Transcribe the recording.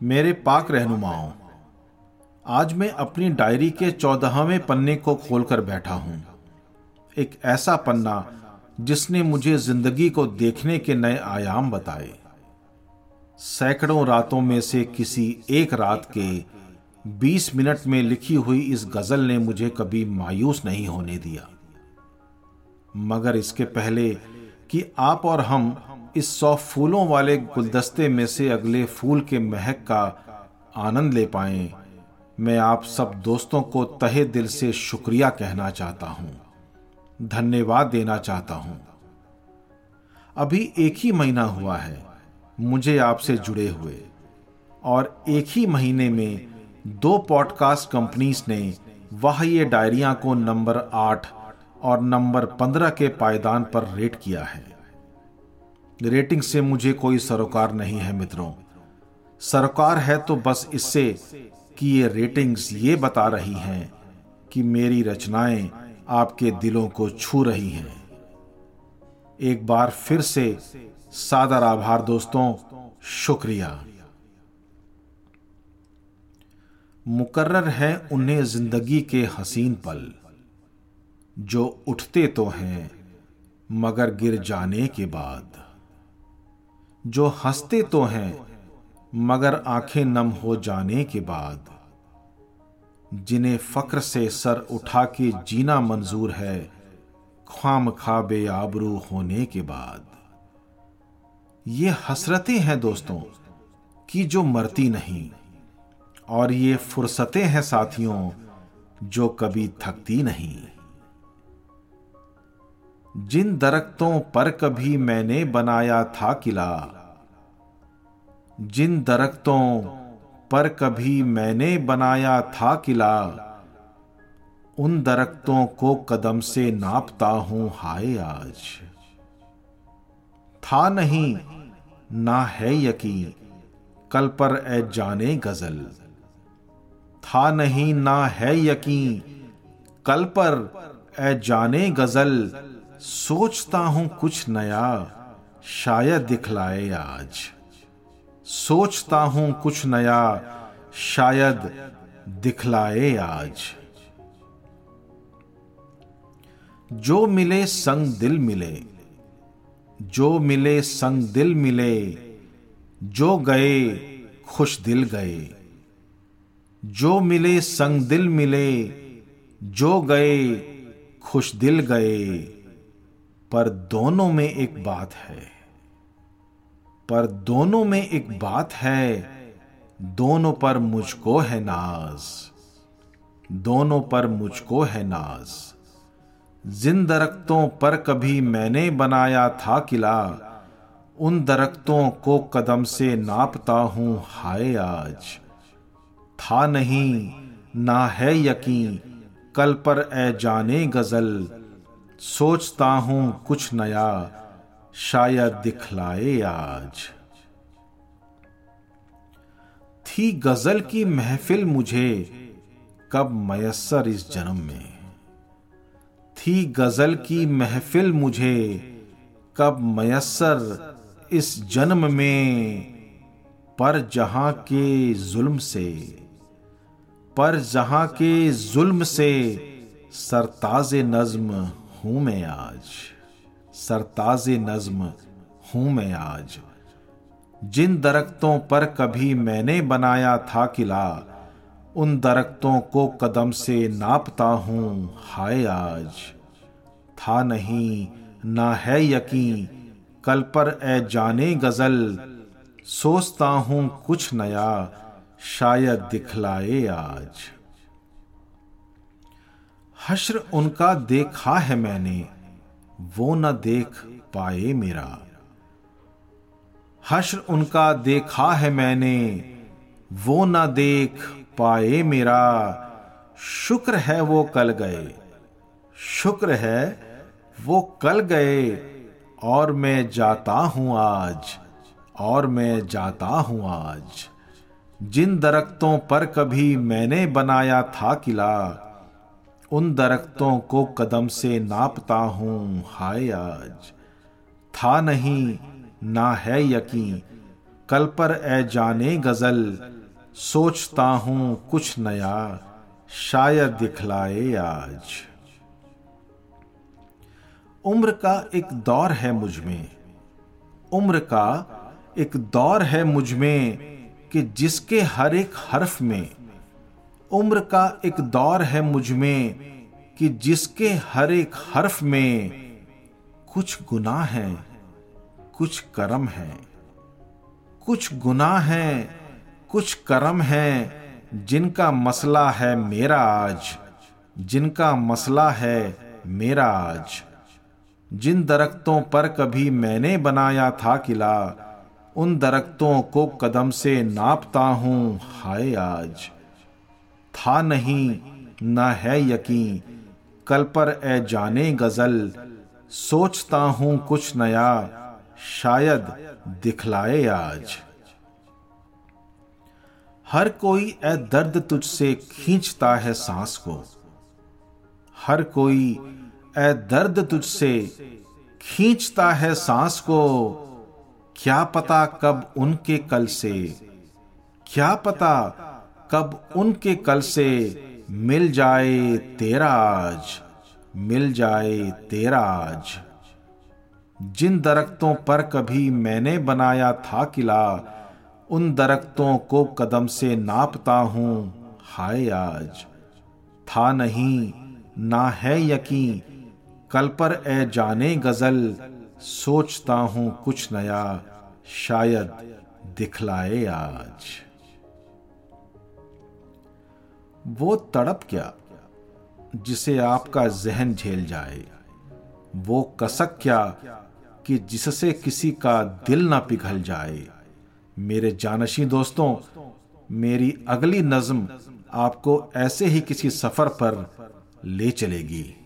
मेरे पाक रहनुमाओं, आज मैं अपनी डायरी के चौदहवें पन्ने को खोलकर बैठा हूँ। एक ऐसा पन्ना जिसने मुझे ज़िंदगी को देखने के नए आयाम बताए। सैकड़ों रातों में से किसी एक रात के 20 मिनट में लिखी हुई इस गज़ल ने मुझे कभी मायूस नहीं होने दिया। मगर इसके पहले कि आप और हम इस सौ फूलों वाले गुलदस्ते में से अगले फूल के महक का आनंद ले पाए। मैं आप सब दोस्तों को तहे दिल से शुक्रिया कहना चाहता हूँ। धन्यवाद देना चाहता हूँ। अभी एक ही महीना हुआ है, मुझे आपसे जुड़े हुए। और एक ही महीने में दो पॉडकास्ट कंपनीज़ ने वह ये डायरिया को नंबर आठ और नंबर पंद्रह के पायदान पर रेट किया है। रेटिंग से मुझे कोई सरोकार नहीं है मित्रों। सरोकार है तो बस इससे कि ये रेटिंग्स ये बता रही हैं कि मेरी रचनाएँ आपके दिलों को छू रही हैं। एक बार फिर से सादर आभार दोस्तों, शुक्रिया। मुकर्र है उन्हें ज़िंदगी के हसीन पल, जो उठते तो हैं मगर गिर जाने के बाद। जो हँसते तो हैं, मगर आँखें नम हो जाने के बाद। जिन्हें फक्र से सर उठा के जीना मंजूर है, ख्वाम खाबे आबरू होने के बाद। ये हसरतें हैं दोस्तों, कि जो मरती नहीं, और ये फुर्सतें हैं साथियों, जो कभी थकती नहीं। जिन दरख्तों पर कभी मैंने बनाया था किला जिन दरख्तों पर कभी मैंने बनाया था किला, उन दरख्तों को कदम से नापता हूँ हाय आज। था नहीं, ना है यकीन, कल पर ए जाने गज़ल। था नहीं, ना है यकीन, कल पर ए जाने गज़ल, सोचता हूँ कुछ नया, शायद दिखलाए आज। सोचता हूँ कुछ नया शायद दिखलाए आज। जो मिले संग दिल मिले, जो मिले संग दिल मिले, जो गए खुश दिल गए, जो मिले संग दिल मिले, जो गए खुश दिल गए, पर दोनों में एक बात है। पर दोनों में एक बात है, दोनों पर मुझको है नाज। दोनों पर मुझको है नाज। जिन दरख्तों पर कभी मैंने बनाया था किला, उन दरख्तों को कदम से नापता हूँ, हाय आज। था नहीं, ना है यकीन, कल पर ए जाने गज़ल, सोचता हूँ कुछ नया। शायद दिखलाए आज। थी गज़ल की महफिल मुझे, कब मयसर इस जन्म में। थी गज़ल की महफिल मुझे, कब मयसर इस जन्म में। पर जहाँ के जुल्म से, पर जहाँ के जुल्म से सरताज नज्म हूँ मैं आज। सरताज नज्म हूँ मैं आज। जिन दरख्तों पर कभी मैंने बनाया था किला, उन दरख्तों को कदम से नापता हूँ, हाय आज। था नहीं, ना है यकीन, कल पर ए जाने गज़ल, सोचता हूँ कुछ नया, शायद दिखलाए आज। हश्र उनका देखा है मैंने वो न देख पाए मेरा। हश्र उनका देखा है मैंने, वो न देख पाए मेरा। शुक्र है वो कल गए, शुक्र है वो कल गए, और मैं जाता हूँ आज, और मैं जाता हूँ आज। जिन दरख्तों पर कभी मैंने बनाया था किला उन दरख्तों को कदम से नापता हूँ। हाय आज। था नहीं, ना है यकीन। कल पर ए जाने गज़ल, सोचता हूँ कुछ नया शायद दिखलाए आज। उम्र का एक दौर है मुझमें। उम्र का एक दौर है मुझमें कि जिसके हर एक हर्फ में उम्र का एक दौर है मुझमें कि जिसके हर एक हर्फ में कुछ गुनाह है, कुछ कर्म है। कुछ गुनाह है, कुछ कर्म है, जिनका मसला है मेरा आज, जिनका मसला है मेरा आज। जिन दरख्तों पर कभी मैंने बनाया था किला, उन दरख्तों को कदम से नापता हूँ, हाय आज। था नहीं, न है यकीन। कल पर ए जाने गज़ल, सोचता हूँ कुछ नया, शायद दिखलाए आज। हर कोई ए दर्द तुझसे खींचता है सांस को। हर कोई ए दर्द तुझसे खींचता है सांस को। क्या पता कब उनके कल से, क्या पता कब उनके कल से मिल जाए तेरा आज, मिल जाए तेरा आज। जिन दरख्तों पर कभी मैंने बनाया था किला, उन दरख्तों को कदम से नापता हूँ, हाय आज। था नहीं, ना है यकीन, कल पर ए जाने गज़ल, सोचता हूँ कुछ नया, शायद दिखलाए आज। वो तड़प क्या जिसे आपका जहन झेल जाए? वो कसक क्या कि जिससे किसी का दिल ना पिघल जाए? मेरे जानशी दोस्तों, मेरी अगली नज्म आपको ऐसे ही किसी सफ़र पर ले चलेगी।